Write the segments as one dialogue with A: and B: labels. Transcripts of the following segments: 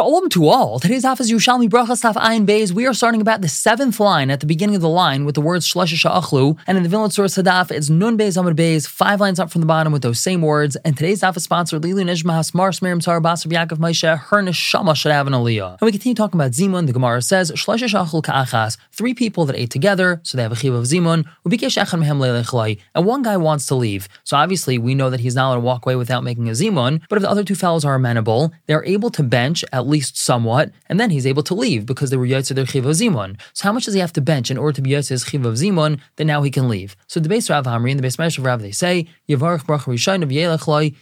A: Shalom to all. Today's daf is Yerushalmi Brachas Taf Ayin Beis. We are starting about the seventh line at the beginning of the line with the words Shlesha Sha'achlu, and in the Vilna source Hadaf, it's Nun Beis Amud Beis, five lines up from the bottom with those same words. And today's daf is sponsored Lilu Nishma Hasmar Smerim Tzar Basar Yaakov Moshe. Her neshama should have an aliyah. And we continue talking about Zimun. The Gemara says Shlesha Sha'achlu Ka'achas, three people that ate together, so they have a chiv of Zimun. Ubikesh Echan Mehem Lelechlai, and one guy wants to leave. So obviously we know that he's not allowed to walk away without making a Zimun. But if the other two fellows are amenable, they're able to bench at least somewhat, and then he's able to leave because they were Yotze their Chiv of Zimun. So how much does he have to bench in order to be Yotze his Chiv of Zimun? Then now he can leave. So the base Rav Hamri and the base Mesh of Rav, they say, Yavarach Bracha Rishon of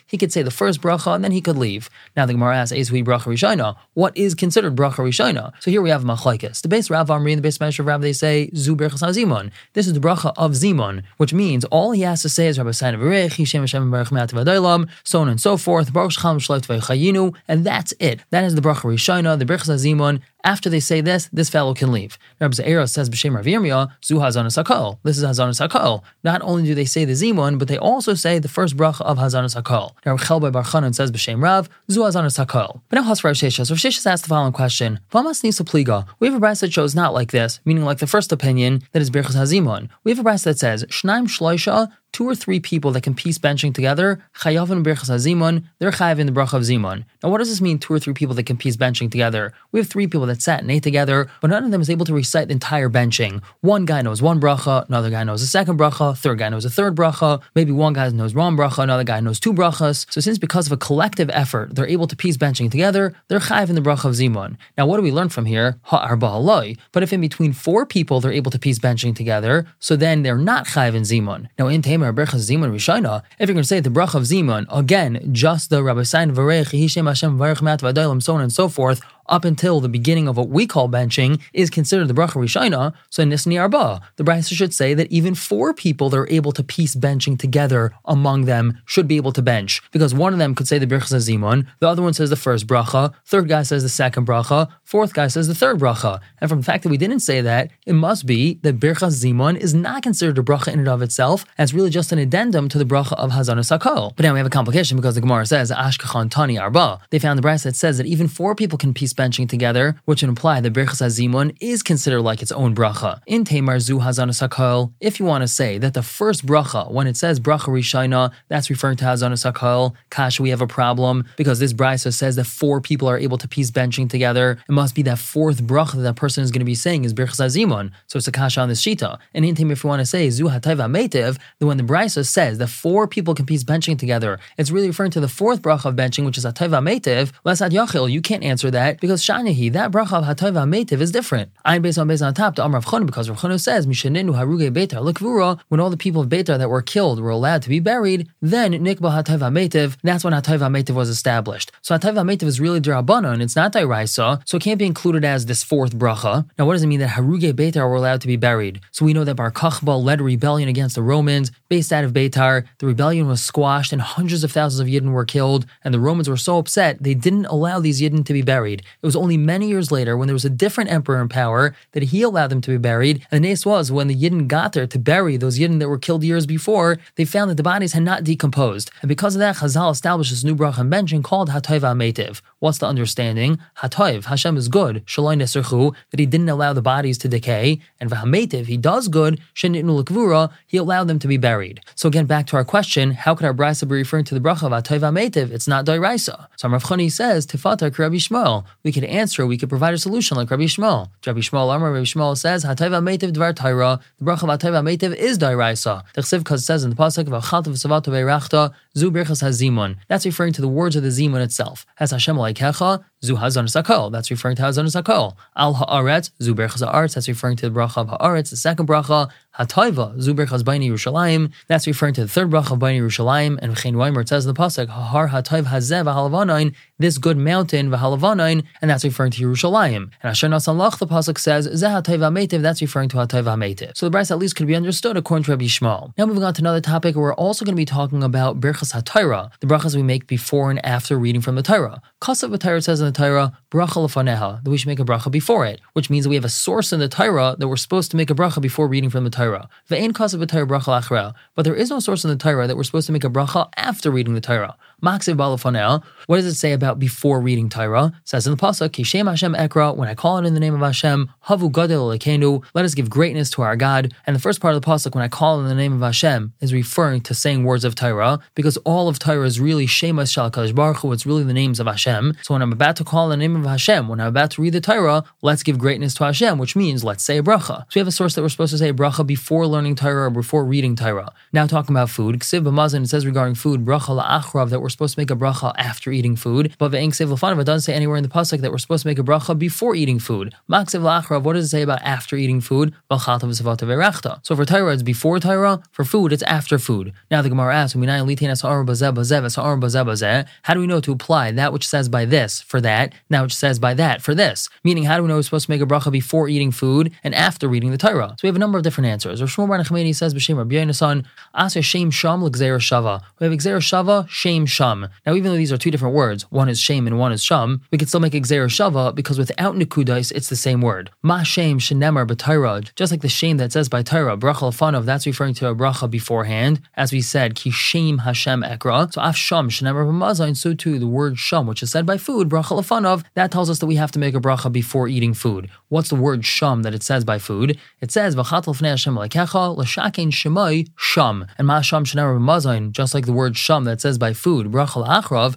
A: he could say the first bracha and then he could leave. Now the Gemara asks, we Bracha Rishona? What is considered Bracha Rishona? So here we have Machlaikis. The base Rav Hamri and the base Mesh of Rav, they say, Zu Berchas Zimun. This is the bracha of Zimun, which means all he has to say is Rabbi Sain of Erech, Hishem Hashem Baruch so on and so forth, Baruch Shalom Shlev Tvei and that's it. That is the bracha Rishona, the Berchas Zimun, after they say this, this fellow can leave. Rabbi Za'ira says, B'Shem Rav Yirmiyah, Zu Hazanas HaKol. This is Hazanas HaKol. Not only do they say the Zimun, but they also say the first bracha of Hazanas HaKol. Now, Chelbai Bar Chanan says, B'Shem Rav, Zu Hazanas HaKol. But now, Has Rav Sheshas. Rav Sheshas asked the following question, Vamas Nisa Pliga. We have a brisa that shows not like this, meaning like the first opinion, that is Birchas Hazimun. We have a brisa that says, Shnaim Shloisha, two or three people that can piece benching together, chayavin berchas hazimun, they're chayav in the bracha of zimun. Now, what does this mean? Two or three people that can piece benching together. We have three people that sat and ate together, but none of them is able to recite the entire benching. One guy knows one bracha, another guy knows a second bracha, third guy knows a third bracha, maybe one guy knows one bracha, another guy knows two brachas. So, since because of a collective effort, they're able to piece benching together, they're chayav in the bracha of zimun. Now, what do we learn from here? Ha'arba But if in between four people they're able to piece benching together, so then they're not chayav in zimun. Now, in Tamer berchas zimun Rishona, if you're going to say the bracha of Zimun, again, just the Rabbi Sain Varech, Hishem Hashem Varech Mat so on and so forth, up until the beginning of what we call benching is considered the bracha rishayna. So in Nisni Arba, the Brisa should say that even four people that are able to piece benching together among them should be able to bench because one of them could say the bracha zimun, the other one says the first bracha, third guy says the second bracha, fourth guy says the third bracha. And from the fact that we didn't say that, it must be that bircha zimun is not considered a bracha in and of itself, it's really just an addendum to the bracha of hazana sakol. But now we have a complication because the Gemara says ashkachan tani arba. They found the Brisa that says that even four people can piece benching together, which would imply that Birchas Hazimun is considered like its own bracha. In Tamar Zu Hakol, if you want to say that the first bracha, when it says bracha Rishayna, that's referring to Hazanas Hakol, Kasha, we have a problem because this brisa says that four people are able to piece benching together. It must be that fourth bracha that that person is going to be saying is Birchas Hazimun. So it's a Kasha on this Shita. And in Tamar, if you want to say Zu Hatayva Metiv, then when the brisa says that four people can piece benching together, it's really referring to the fourth bracha of benching, which is Hatayva Metiv. Lesad Yachil, you can't answer that because Shani that bracha of Hatayva Meitiv is different. Ein based on based on top to Amr Chonu because Rav says Mishaninu Haruge Beitar Lekvura when all the people of Beitar that were killed were allowed to be buried, then Nikba Hatayva Meitiv, that's when Hatayva Meitiv was established. So Hatayva Meitiv is really Dirabana and it's not Dairaisa, so it can't be included as this fourth bracha. Now what does it mean that Haruge Beitar were allowed to be buried? So we know that Bar Kokhba led a rebellion against the Romans based out of Beitar. The rebellion was squashed and hundreds of thousands of Yidden were killed, and the Romans were so upset they didn't allow these Yidden to be buried. It was only many years later, when there was a different emperor in power, that he allowed them to be buried. And the nace was when the Yidden got there to bury those Yidden that were killed years before, they found that the bodies had not decomposed. And because of that, Chazal established this new bracha benching called Hatayv Ametiv. What's the understanding? Hatayv, Hashem is good, Shaloi Neserchu, that he didn't allow the bodies to decay. And Vahametiv, he does good, Shenitnu Lekvura, he allowed them to be buried. So again, back to our question, how could our brisa be referring to the bracha of Hatayv Ametiv? It's not Dairaisa. So Rav Chani says, Tifata Rabbi Shmuel. We could answer, we could provide a solution like Rabbi Shmuel. Rabbi Shmuel Amar, Rabbi Shmuel says, Hatayva Meitiv Dvar Taira, the bracha of Hatayva Meitiv is Dairaisa. The Chsiv says in the Pasuk of Achat of Savato Beirachta, Zu Birchas HaZimun. That's referring to the words of the Zimun itself. Has Hashem Kecha, Zu Hazon Sakol. That's referring to Hazon Sakol. Al Haaretz, Zu Berchas Haaretz. That's referring to the bracha of Haaretz. The second bracha, Hatayva, Zu Berchas Baini Yerushalayim. That's referring to the third bracha of Baini Yerushalayim. And V'chein Weimer says in the pasuk, Har Hatayv Hazev V'halavanayin. This good mountain V'halavanayin, and that's referring to Yerushalayim. And Asher Nasan Lach, the pasuk says, Zeh Hatayva Metiv. That's referring to Hatayva Metiv. So the brisa at least could be understood according to Rabbi Shmuel. Now moving on to another topic, we're also going to be talking about Berchas HaTorah, the brachas we make before and after reading from the Torah. Kasav says the Torah, bracha lefaneha, that we should make a bracha before it, which means that we have a source in the Torah that we're supposed to make a bracha before reading from the Torah. Ve'en kasav bracha lachra, but there is no source in the Torah that we're supposed to make a bracha after reading the Torah. Maksiv balafonel. What does it say about before reading Torah? It says in the pasuk, Kishem Hashem Ekra. When I call it in the name of Hashem, Havu Gadol Lekenu. Let us give greatness to our God. And the first part of the pasuk, when I call in the name of Hashem, is referring to saying words of Torah because all of Torah is really Shemas Shal Kadosh Baruch Hu. It's really the names of Hashem. So when I'm about to call the name of Hashem, when I'm about to read the Torah, let's give greatness to Hashem, which means let's say a bracha. So we have a source that we're supposed to say a bracha before learning Torah or before reading Torah. Now talking about food, Ksiv B'mazin, it says regarding food, bracha la'achrav, that we're supposed to make a bracha after eating food. But ve'eng Ksiv L'fanav, it doesn't say anywhere in the pasuk that we're supposed to make a bracha before eating food. Maksiv la'achrav, what does it say about after eating food? So for Torah, it's before Torah. For food, it's after food. Now the Gemara asks, how do we know to apply that which says by this for that, that which says by that for this? Meaning, how do we know we're supposed to make a bracha before eating food and after reading the Torah? So we have a number of different answers. Rav Shmuel Bar Nachmani says, "B'shem Rabbi Yonasan, Asya Shem Sham l'Gzeira Shava." We have Gzeira Shava, Shem Sham. Now, even though these are two different words, one is Shem and one is Sham, we can still make Gzeira Shava because without Nikudais, it's the same word. Ma Shem Shenemar B'Torah, just like the Shem that says by Torah, bracha l'fanav, that's referring to a bracha beforehand. As we said, Ki Shem Hashem Ekra. So Af Sham Shenemar B'Mazayin, so too the word Sham, which is said by food, bracha l'fanav, that tells us that we have to make a bracha before eating food. What's the word Sham that it says by food? It says V'chatel Fnei Hashem Lekecha L'Shakein Shemai Sham. And Ma Sham Shenemar B'Mazayin, just like the word Sham that says by food,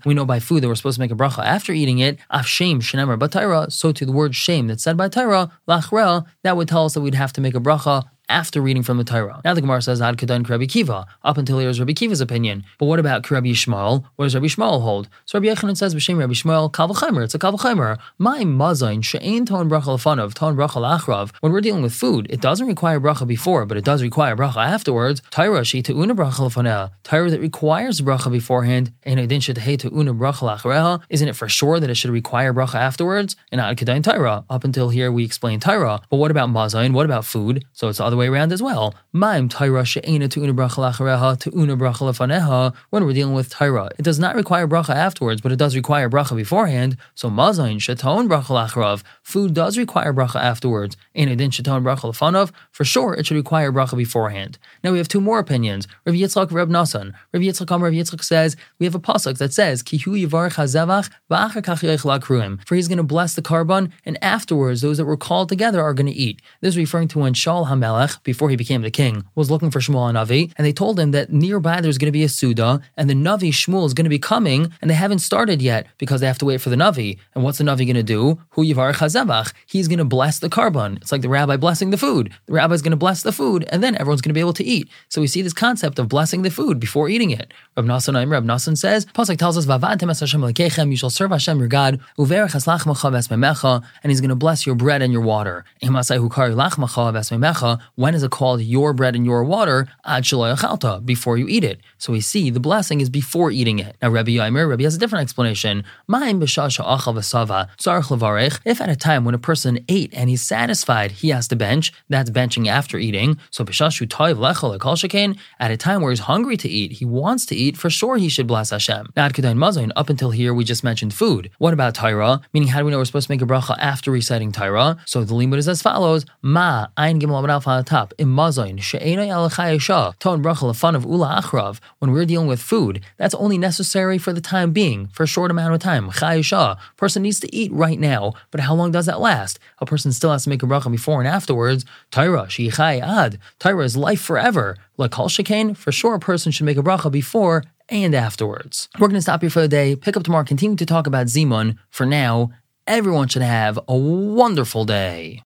A: we know by food that we're supposed to make a bracha after eating it. Af Shem Shenemar so to the word shame that's said by Taira, Lachra, that would tell us that we'd have to make a bracha after reading from the Torah. Now the Gemara says Ad Kedan Rabbi Akiva. Up until here is Rabbi Akiva's opinion. But what about Rabbi Yishmael? What does Rabbi Yishmael hold? So Rabbi Yochanan says B'Shem Rabbi Yishmael Kavachaimer. It's a Kavachaimer. My mazain she'ain ton bracha lefanov ton bracha lachrav. When we're dealing with food, it doesn't require bracha before, but it does require bracha afterwards. Torah she una bracha lefaneh. Torah that requires bracha beforehand. And adin shetahei una bracha lachreha. Isn't it for sure that it should require bracha afterwards? And Ad Kedan Torah. Up until here we explain Torah. But what about mazain? What about food? So it's the other way around as well. When we're dealing with Taira, it does not require bracha afterwards, but it does require bracha beforehand. So mazain sheton bracha lacharav. Food does require bracha afterwards. In adin sheton bracha lefanav. For sure, it should require bracha beforehand. Now we have two more opinions. Rav Yitzchak, Rav Nasan. Rav Yitzchak, Rav Yitzchak says we have a pasuk that says Kihu yivarech hazevach v'achar kach For he's going to bless the korban, and afterwards those that were called together are going to eat. This is referring to when Shaul Hamelech before he became the king, was looking for Shmuel and Navi, and they told him that nearby there's going to be a Suda, and the Navi Shmuel is going to be coming, and they haven't started yet because they have to wait for the Navi. And what's the Navi going to do? Hu Yivar Chazevach. He's going to bless the korban. It's like the rabbi blessing the food. The rabbi's going to bless the food, and then everyone's going to be able to eat. So we see this concept of blessing the food before eating it. Rab Nasan Rab Nasan says, Pasuk tells us, you shall serve Hashem your God, and he's going to bless your bread and your water. When is it called your bread and your water ad before you eat it. So we see the blessing is before eating it. Now Rabbi Yaimer, Rabbi has a different explanation. If at a time when a person ate and he's satisfied, he has to bench. That's benching after eating. So at a time where he's hungry to eat, he wants to eat. For sure, he should bless Hashem. Up until here, we just mentioned food. What about Tyra? Meaning, how do we know we're supposed to make a bracha after reciting Tyra? So the limud is as follows: Ma ein gimel on top mazain she'enay alachayesha ton bracha of ula achrav. When we're dealing with food, that's only necessary for the time being, for a short amount of time. Chayesha. Person needs to eat right now, but how long does that last? A person still has to make a bracha before and afterwards. Tyra sheichay ad. Tyra is life forever. Kol shekain, for sure, a person should make a bracha before and afterwards. We're going to stop here for the day. Pick up tomorrow. Continue to talk about Zimun. For now, everyone should have a wonderful day.